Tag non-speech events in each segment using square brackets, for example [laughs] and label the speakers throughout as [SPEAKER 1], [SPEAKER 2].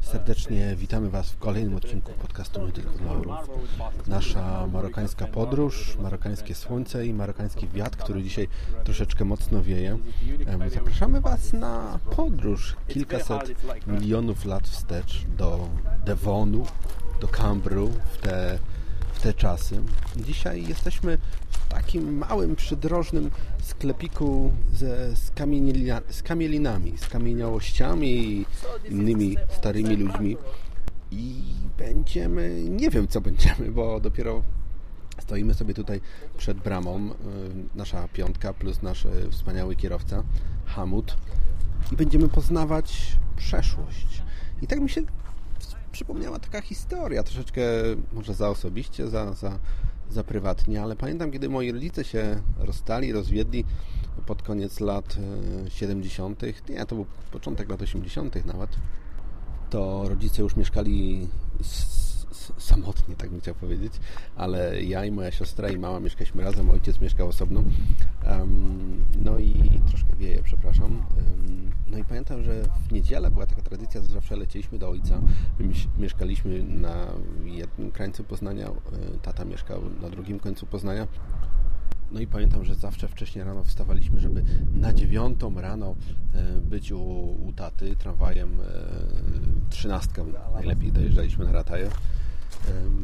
[SPEAKER 1] Serdecznie witamy Was w kolejnym odcinku podcastu Nie tylko dla. Nasza marokańska podróż, marokańskie słońce i marokański wiatr, który dzisiaj troszeczkę mocno wieje. Zapraszamy Was na podróż kilkaset milionów lat wstecz do Devonu, do Cambru, w te, w te czasy. Dzisiaj jesteśmy takim małym, przydrożnym sklepiku ze, z, z kamielinami, z kamieniałościami i innymi starymi ludźmi. I będziemy, nie wiem co będziemy, bo dopiero stoimy sobie tutaj przed bramą, y, nasza piątka plus nasz y, wspaniały kierowca Hamut i będziemy poznawać przeszłość. I tak mi się przypomniała taka historia, troszeczkę może za osobiście, za, za, za prywatnie, ale pamiętam, kiedy moi rodzice się rozstali, rozwiedli pod koniec lat 70., e, nie, to był początek lat 80. nawet, to rodzice już mieszkali samotnie, tak bym chciał powiedzieć, ale ja i moja siostra i mama mieszkaliśmy razem, ojciec mieszkał osobno. Um, no pamiętam, że w niedzielę była taka tradycja, że zawsze lecieliśmy do ojca. My mieszkaliśmy na jednym krańcu Poznania, e, tata mieszkał na drugim końcu Poznania. No i pamiętam, że zawsze wcześniej rano wstawaliśmy, żeby na dziewiątą rano e, być u, u taty tramwajem e, trzynastką. Najlepiej dojeżdżaliśmy na Rataje.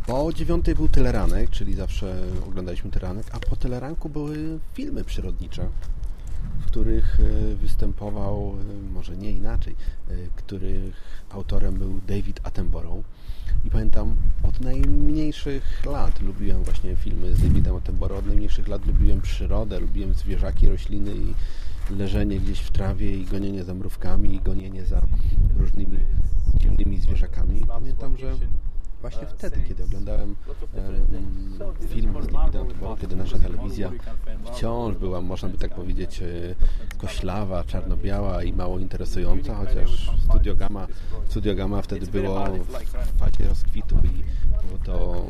[SPEAKER 1] Bo o dziewiątej był teleranek, czyli zawsze oglądaliśmy teleranek, a po teleranku były filmy przyrodnicze, w których e, występował, e, może nie inaczej, e, których autorem był David Attenborough. I pamiętam, od najmniejszych lat lubiłem właśnie filmy z Davidem Attenborough, od najmniejszych lat lubiłem przyrodę, lubiłem zwierzaki, rośliny i leżenie gdzieś w trawie i gonienie za mrówkami i gonienie za różnymi dziwnymi zwierzakami. Pamiętam, że właśnie wtedy, kiedy oglądałem e, film z Attenborough, kiedy nasza telewizja. Wciąż była, można by tak powiedzieć, e, koślawa, czarno-biała i mało interesująca, chociaż Studio Gamma, Studio Gamma wtedy było w fazie rozkwitu i było to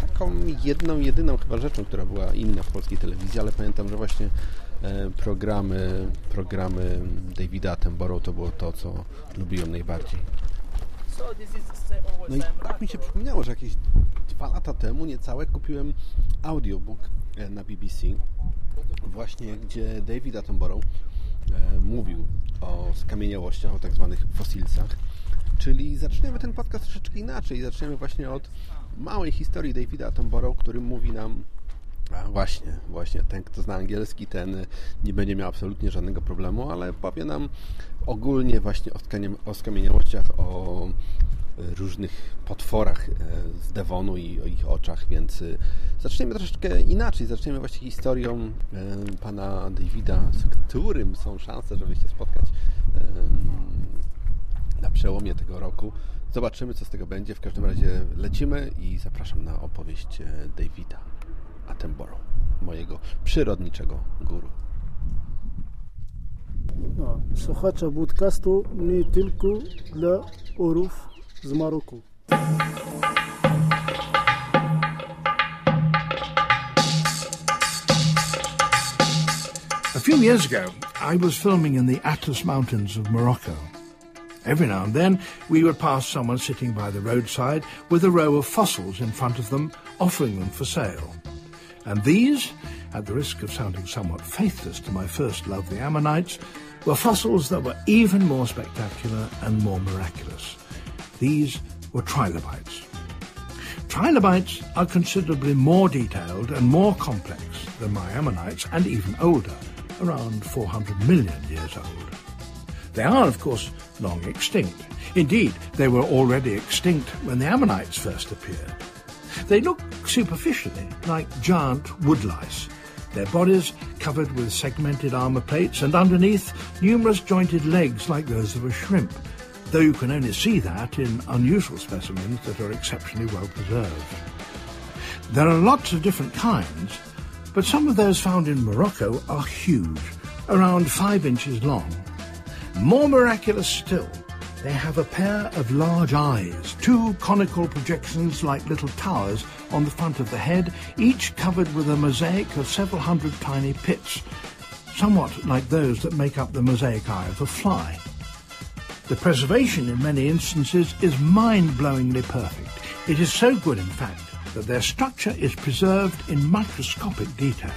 [SPEAKER 1] taką jedną, jedyną chyba rzeczą, która była inna w polskiej telewizji, ale pamiętam, że właśnie e, programy, programy Davida Attenborough to było to, co lubiłem najbardziej. No i tak mi się przypomniało, że jakieś dwa lata temu niecałe kupiłem audiobook e, na BBC właśnie, gdzie David Attenborough e, mówił o skamieniałościach, o tak zwanych fosilsach. Czyli zaczniemy ten podcast troszeczkę inaczej. Zaczniemy właśnie od małej historii Davida Attenborough, który mówi nam a właśnie, właśnie, ten kto zna angielski, ten nie będzie miał absolutnie żadnego problemu, ale powie nam ogólnie właśnie o skamieniałościach, o różnych potworach e, z Devonu i o ich oczach, więc zaczniemy troszeczkę inaczej. Zaczniemy właśnie historią pana Davida, z którym są szanse, żeby się spotkać na przełomie tego roku. Zobaczymy, co z tego będzie. W każdym razie lecimy i zapraszam na opowieść Davida Attenborough, mojego przyrodniczego guru.
[SPEAKER 2] No, słuchacza podcastu nie tylko dla orów z Maroku.
[SPEAKER 3] A few years ago, I was filming in the Atlas Mountains of Morocco. Every now and then, we would pass someone sitting by the roadside with a row of fossils in front of them, offering them for sale. And these, at the risk of sounding somewhat faithless to my first love, the Ammonites, were fossils that were even more spectacular and more miraculous. These were trilobites. Trilobites are considerably more detailed and more complex than my ammonites and even older, around 400 million years old. They are, of course, long extinct. Indeed, they were already extinct when the ammonites first appeared. They look superficially like giant woodlice, their bodies covered with segmented armour plates and underneath numerous jointed legs like those of a shrimp, though you can only see that in unusual specimens that are exceptionally well preserved. There are lots of different kinds, but some of those found in Morocco are huge, around five inches long. More miraculous still, they have a pair of large eyes, two conical projections like little towers on the front of the head, each covered with a mosaic of several hundred tiny pits, somewhat like those that make up the mosaic eye of a fly. The preservation in many instances is mind-blowingly perfect. It is so good, in fact, that their structure is preserved in microscopic detail.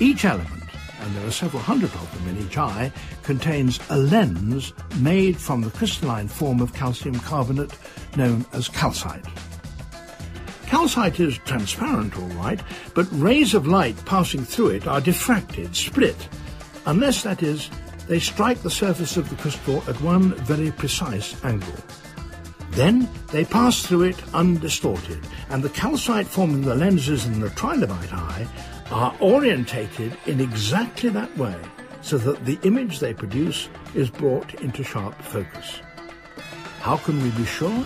[SPEAKER 3] Each element, and there are several hundred of them in each eye, contains a lens made from the crystalline form of calcium carbonate known as calcite. Calcite is transparent, all right, but rays of light passing through it are diffracted, split, unless, that is, they strike the surface of the crystal at one very precise angle. Then they pass through it undistorted, and the calcite forming the lenses in the trilobite eye are orientated in exactly that way, so that the image they produce is brought into sharp focus. How can we be sure?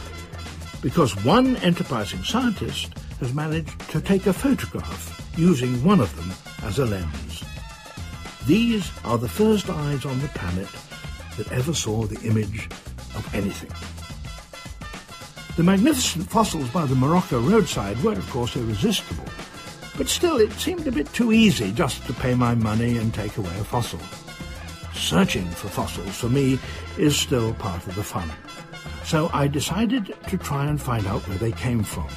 [SPEAKER 3] Because one enterprising scientist has managed to take a photograph using one of them as a lens. These are the first eyes on the planet that ever saw the image of anything. The magnificent fossils by the Morocco roadside were, of course, irresistible, but still it seemed a bit too easy just to pay my money and take away a fossil. Searching for fossils, for me, is still part of the fun. So I decided to try and find out where they came from.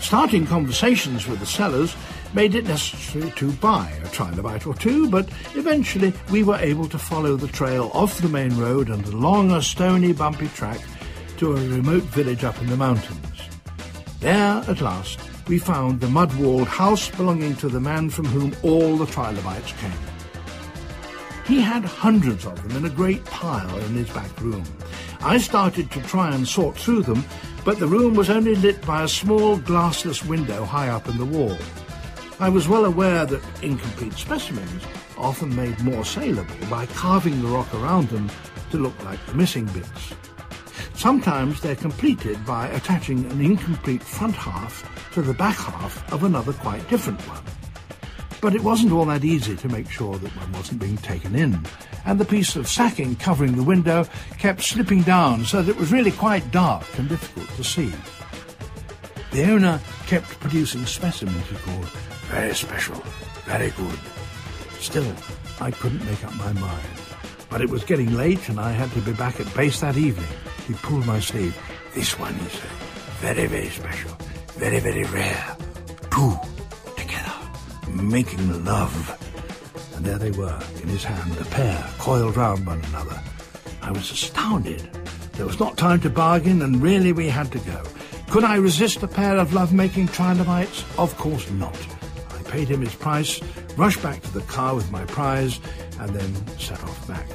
[SPEAKER 3] Starting conversations with the sellers made it necessary to buy a trilobite or two, but eventually we were able to follow the trail off the main road and along a stony, bumpy track to a remote village up in the mountains. There, at last, we found the mud-walled house belonging to the man from whom all the trilobites came. He had hundreds of them in a great pile in his back room. I started to try and sort through them, but the room was only lit by a small glassless window high up in the wall. I was well aware that incomplete specimens often made more saleable by carving the rock around them to look like the missing bits. Sometimes they're completed by attaching an incomplete front half to the back half of another quite different one. But it wasn't all that easy to make sure that one wasn't being taken in, and the piece of sacking covering the window kept slipping down so that it was really quite dark and difficult to see. The owner kept producing specimens he called very special, very good. Still, I couldn't make up my mind. But it was getting late and I had to be back at base that evening. He pulled my sleeve. This one, is very, very special, very, very rare. Two together, making love. And there they were, in his hand, a pair, coiled round one another. I was astounded. There was not time to bargain, and really we had to go. Could I resist a pair of love-making trilobites? Of course not. I paid him his price, rushed back to the car with my prize, and then set off back.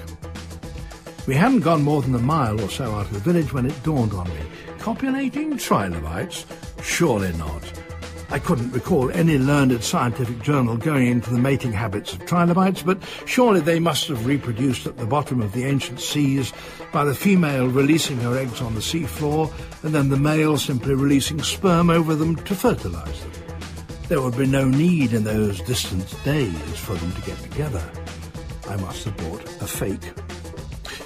[SPEAKER 3] We hadn't gone more than a mile or so out of the village when it dawned on me. Copulating trilobites? Surely not. I couldn't recall any learned scientific journal going into the mating habits of trilobites, but surely they must have reproduced at the bottom of the ancient seas by the female releasing her eggs on the seafloor and then the male simply releasing sperm over them to fertilize them. There would be no need in those distant days for them to get together. I must have bought a fake.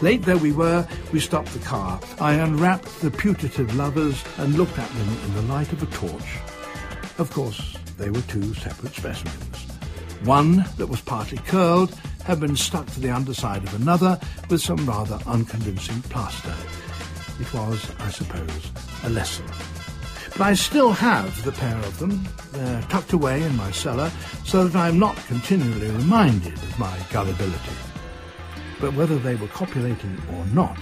[SPEAKER 3] Late though we were, we stopped the car. I unwrapped the putative lovers and looked at them in the light of a torch. Of course, they were two separate specimens. One that was partly curled had been stuck to the underside of another with some rather unconvincing plaster. It was, I suppose, a lesson. But I still have the pair of them. They're tucked away in my cellar so that I'm not continually reminded of my gullibility. But whether they were copulating or not,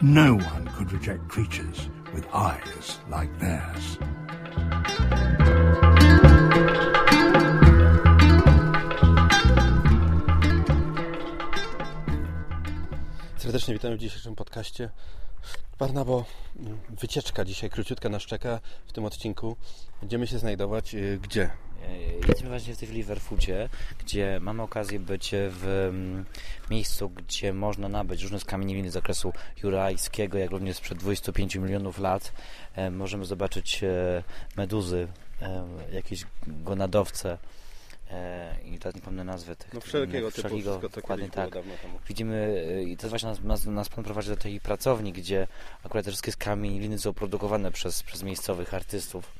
[SPEAKER 3] no one could reject creatures with eyes like theirs.
[SPEAKER 1] Serdecznie witamy w dzisiejszym podcaście. Barnabo, wycieczka dzisiaj króciutka na szczeka w tym odcinku. Będziemy się znajdować y, gdzie?
[SPEAKER 4] Jesteśmy właśnie w tej chwili w Erfucie, gdzie mamy okazję być w mm, miejscu, gdzie można nabyć różne skamienieliny z zakresu jurajskiego, jak również sprzed 25 milionów lat. E, możemy zobaczyć e, meduzy, e, jakieś gonadowce, i teraz nie pamiętam nazwy tych.
[SPEAKER 1] No wszelkiego typu,
[SPEAKER 4] wszelkiego,
[SPEAKER 1] to
[SPEAKER 4] dokładnie tak. Widzimy, i to właśnie nas, nas, nas pan prowadzi do tej pracowni, gdzie akurat te wszystkie skamieliny są produkowane przez, przez miejscowych artystów,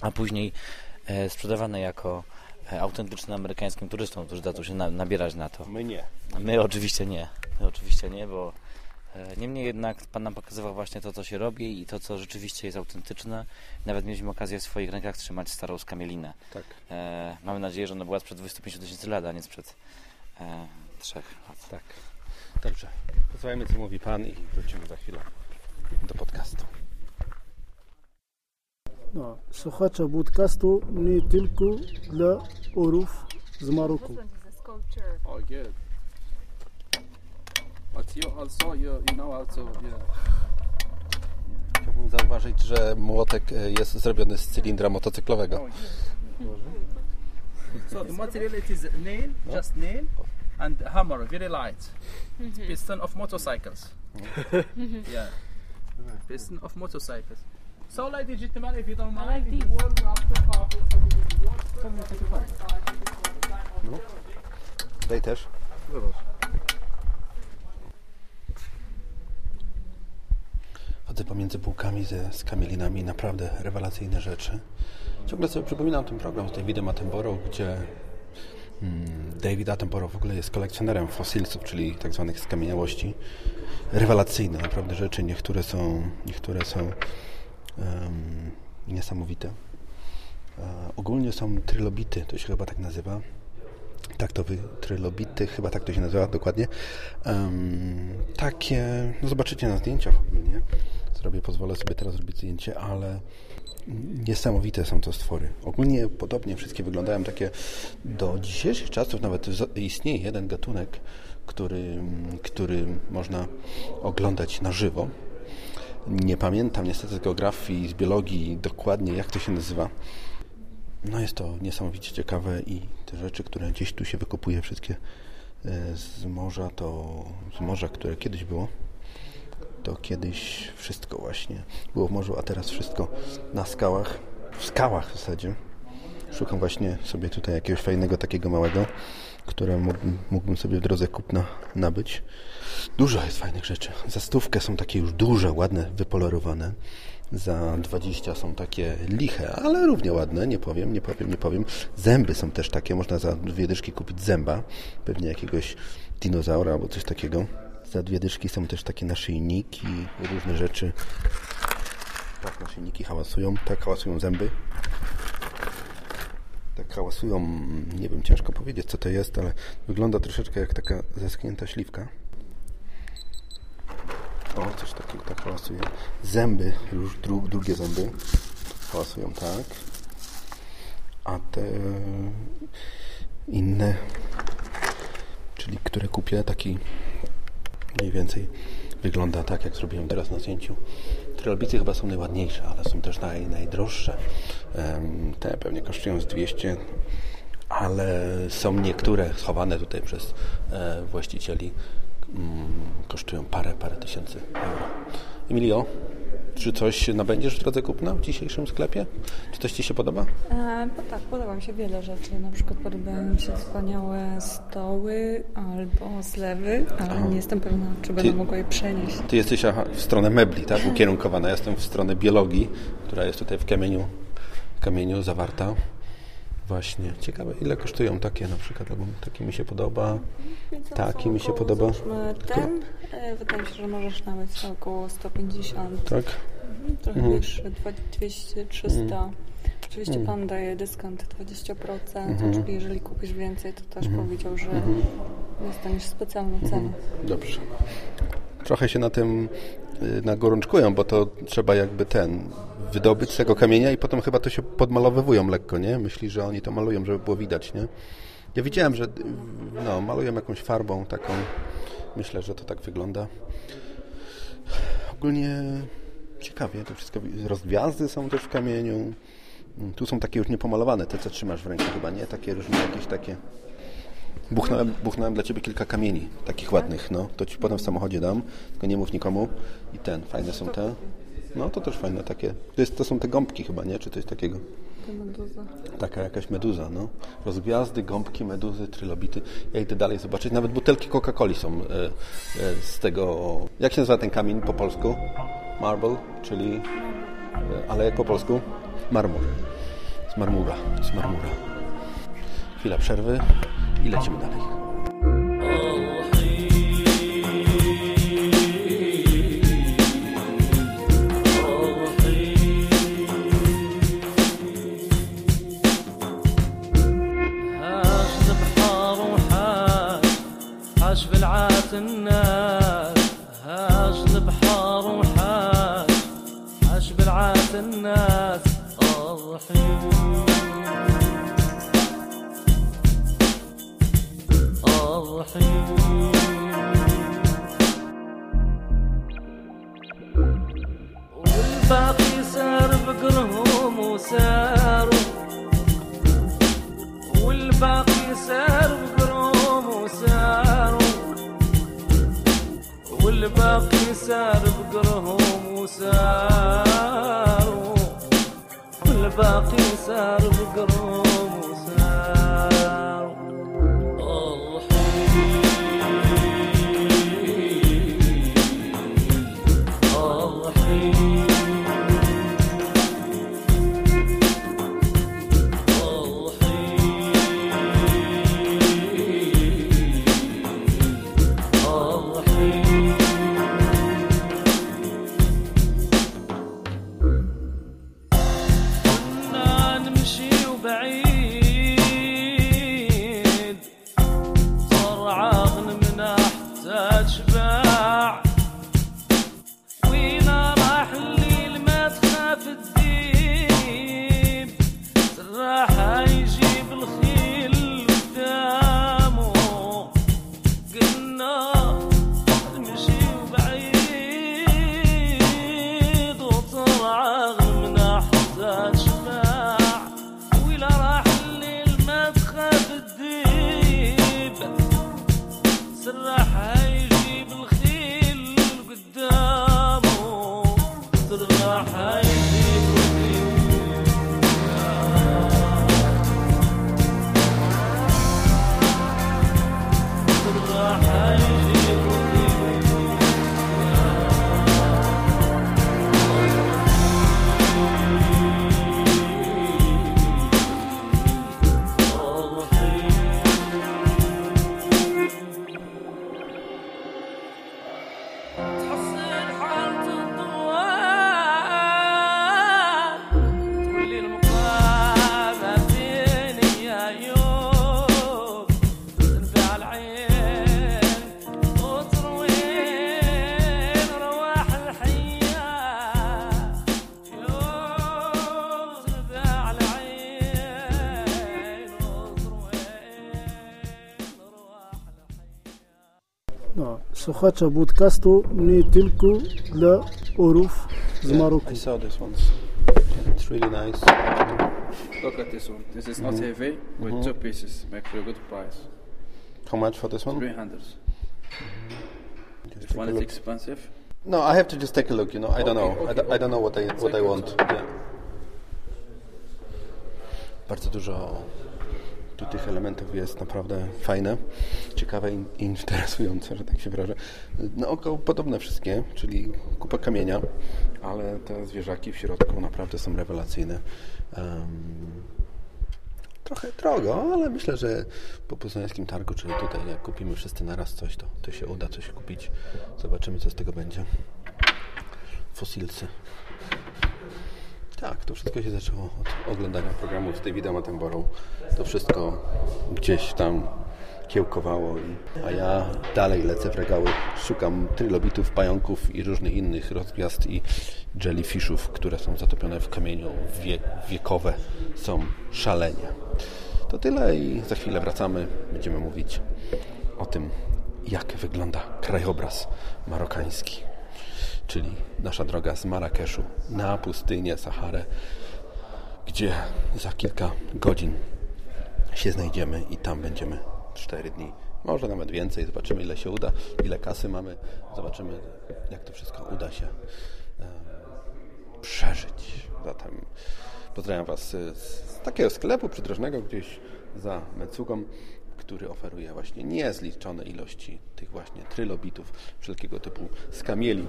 [SPEAKER 4] a później e, sprzedawane jako e, autentycznym amerykańskim turystom, którzy zaczną się na, nabierać na to.
[SPEAKER 1] My nie.
[SPEAKER 4] My oczywiście nie. My oczywiście nie, bo E, Niemniej jednak Pan nam pokazywał właśnie to, co się robi i to, co rzeczywiście jest autentyczne. Nawet mieliśmy okazję w swoich rękach trzymać starą skamielinę.
[SPEAKER 1] Tak.
[SPEAKER 4] E, mamy nadzieję, że ona była sprzed 25 tysięcy lat, a nie sprzed e, trzech lat.
[SPEAKER 1] Tak. Dobrze. Posłuchajmy, co mówi Pan i wrócimy za chwilę do podcastu.
[SPEAKER 2] No, słuchacza podcastu nie tylko dla orów z Maroku.
[SPEAKER 5] Oh, good. But you also, you, you know also, yeah.
[SPEAKER 1] Chciałbym zauważyć, że młotek e, jest zrobiony z cylindra motocyklowego.
[SPEAKER 5] So the material it is nail, just nail, and hammer, very light. It's piston of motorcycles. [laughs] yeah, piston of motorcycles. So, and gentlemen, if you don't mind,
[SPEAKER 6] like
[SPEAKER 5] if you
[SPEAKER 6] these.
[SPEAKER 5] fun.
[SPEAKER 1] Tutaj też. Chodzę pomiędzy półkami ze skamielinami, naprawdę rewelacyjne rzeczy. Ciągle sobie przypominam ten program z Davidem Attenborough, gdzie mm, David Attenborough w ogóle jest kolekcjonerem fosylców, czyli tak zwanych skamieniałości. Rewelacyjne naprawdę rzeczy, niektóre są, niektóre są niesamowite. E, ogólnie są trylobity, to się chyba tak nazywa tak to wy, trylobity, chyba tak to się nazywa dokładnie. Takie, no zobaczycie na zdjęciach ogólnie. Zrobię, pozwolę sobie teraz zrobić zdjęcie, ale niesamowite są to stwory. Ogólnie podobnie wszystkie wyglądają takie do dzisiejszych czasów, nawet istnieje jeden gatunek, który, który można oglądać na żywo. Nie pamiętam niestety z geografii, z biologii dokładnie jak to się nazywa. No jest to niesamowicie ciekawe i te rzeczy, które gdzieś tu się wykopuje, wszystkie e, z morza, to z morza, które kiedyś było, to kiedyś wszystko właśnie było w morzu, a teraz wszystko na skałach, w skałach w zasadzie. Szukam właśnie sobie tutaj jakiegoś fajnego takiego małego, które mógłbym, mógłbym sobie w drodze kupna nabyć. Dużo jest fajnych rzeczy. Za stówkę są takie już duże, ładne, wypolerowane. Za 20 są takie liche, ale równie ładne, nie powiem, nie powiem, nie powiem. Zęby są też takie, można za dwie dyszki kupić zęba, pewnie jakiegoś dinozaura albo coś takiego. Za dwie dyszki są też takie naszyjniki, różne rzeczy. Tak, naszyjniki hałasują, tak hałasują zęby. Tak hałasują, nie wiem, ciężko powiedzieć co to jest, ale wygląda troszeczkę jak taka zeschnięta śliwka. O, coś takiego tak hałasuje. Zęby, już dru, drugie zęby hałasują tak. A te inne, czyli które kupię, taki mniej więcej wygląda tak, jak zrobiłem teraz na zdjęciu. Trilobity chyba są najładniejsze, ale są też naj, najdroższe. Te pewnie kosztują z 200, ale są niektóre schowane tutaj przez e, właścicieli. Mm, kosztują parę, parę tysięcy euro. Emilio, czy coś nabędziesz w drodze kupna w dzisiejszym sklepie? Czy coś Ci się podoba?
[SPEAKER 7] E, bo tak, podoba mi się wiele rzeczy. Na przykład podobają mi się wspaniałe stoły albo zlewy, ale nie jestem pewna, czy będę mogła je przenieść.
[SPEAKER 1] Ty jesteś aha, w stronę mebli, tak? Ukierunkowana. Ja jestem w stronę biologii, która jest tutaj w kamieniu, w kamieniu zawarta. Właśnie. Ciekawe, ile kosztują takie na przykład, albo taki mi się podoba.
[SPEAKER 7] Więc
[SPEAKER 1] Taki mi się podoba.
[SPEAKER 7] Ten, e, wydaje mi się, że możesz nawet około 150,
[SPEAKER 1] Tak?
[SPEAKER 7] trochę
[SPEAKER 1] Mhm.
[SPEAKER 7] wyższy, dwa- 200, 300. Oczywiście Pan daje dyskont 20%, czyli jeżeli kupisz więcej, to też powiedział, że dostaniesz specjalną cenę.
[SPEAKER 1] Dobrze. Trochę się na tym y, nagorączkują, bo to trzeba jakby ten wydobyć z tego kamienia i potem chyba to się podmalowywują lekko, nie? Myśli, że oni to malują, żeby było widać, nie? Ja widziałem, że no, malują jakąś farbą taką. Myślę, że to tak wygląda. Ogólnie ciekawie to wszystko. Rozgwiazdy są też w kamieniu. Tu są takie już niepomalowane, te co trzymasz w ręku chyba, nie? Takie różne jakieś takie... Buchnąłem, buchnąłem dla Ciebie kilka kamieni, takich ładnych, no. To Ci potem w samochodzie dam, tylko nie mów nikomu. I ten, fajne są te. No, to też fajne takie. To, jest, to są te gąbki chyba, nie? Czy coś takiego?
[SPEAKER 7] Meduza.
[SPEAKER 1] Taka jakaś meduza, no. Rozgwiazdy, gąbki, meduzy, trylobity. Ja idę dalej zobaczyć. Nawet butelki Coca-Coli są e, e, z tego... Jak się nazywa ten kamień po polsku? Marble, czyli... E, ale jak po polsku? Marmur. Z marmura, z marmura. Chwila przerwy i lecimy dalej.
[SPEAKER 6] والباقي سار بقرهم وساروا والباقي سار بقرهم وساروا.
[SPEAKER 2] No, słuchacza podcastu nie tylko dla orów z Maroku.
[SPEAKER 1] I saw this one. It's really nice.
[SPEAKER 5] Look at this one. This is not mm-hmm. heavy with mm-hmm. two pieces. Make for a good price.
[SPEAKER 1] How much for this one?
[SPEAKER 5] 300. Mm-hmm.
[SPEAKER 1] Just
[SPEAKER 5] If
[SPEAKER 1] take
[SPEAKER 5] one is expensive,
[SPEAKER 1] No, I have to just take a look. You know, I don't know.
[SPEAKER 5] Okay,
[SPEAKER 1] I,
[SPEAKER 5] okay,
[SPEAKER 1] d- I don't know what I what I want.
[SPEAKER 5] time.
[SPEAKER 1] Yeah. Bardzo dużo tu tych elementów jest naprawdę fajne, ciekawe i interesujące, że tak się wyrażę. Na oko podobne wszystkie, czyli kupa kamienia, ale te zwierzaki w środku naprawdę są rewelacyjne. Em, trochę drogo, ale myślę, że po poznańskim targu, czyli tutaj jak kupimy wszyscy naraz coś, to, to się uda coś kupić. Zobaczymy, co z tego będzie. Fosilsy. Tak, to wszystko się zaczęło od oglądania programu z Davidem Attenborough. To wszystko gdzieś tam kiełkowało, a ja dalej lecę w regały. Szukam trylobitów, pająków i różnych innych rozgwiazd i jellyfishów, które są zatopione w kamieniu wie, wiekowe. Są szalenie. To tyle i za chwilę wracamy. Będziemy mówić o tym, jak wygląda krajobraz marokański czyli nasza droga z Marrakeszu na pustynię Saharę, gdzie za kilka godzin się znajdziemy i tam będziemy 4 dni, może nawet więcej. Zobaczymy, ile się uda, ile kasy mamy. Zobaczymy, jak to wszystko uda się przeżyć. Zatem pozdrawiam Was z takiego sklepu przydrożnego gdzieś za Mecugą, który oferuje właśnie niezliczone ilości tych właśnie trylobitów, wszelkiego typu skamieli,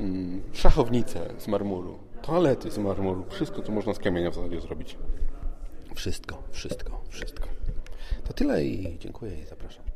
[SPEAKER 1] mm, szachownice z marmuru, toalety z marmuru, wszystko, co można z kamienia w zasadzie zrobić. Wszystko, wszystko, wszystko. To tyle i dziękuję i zapraszam.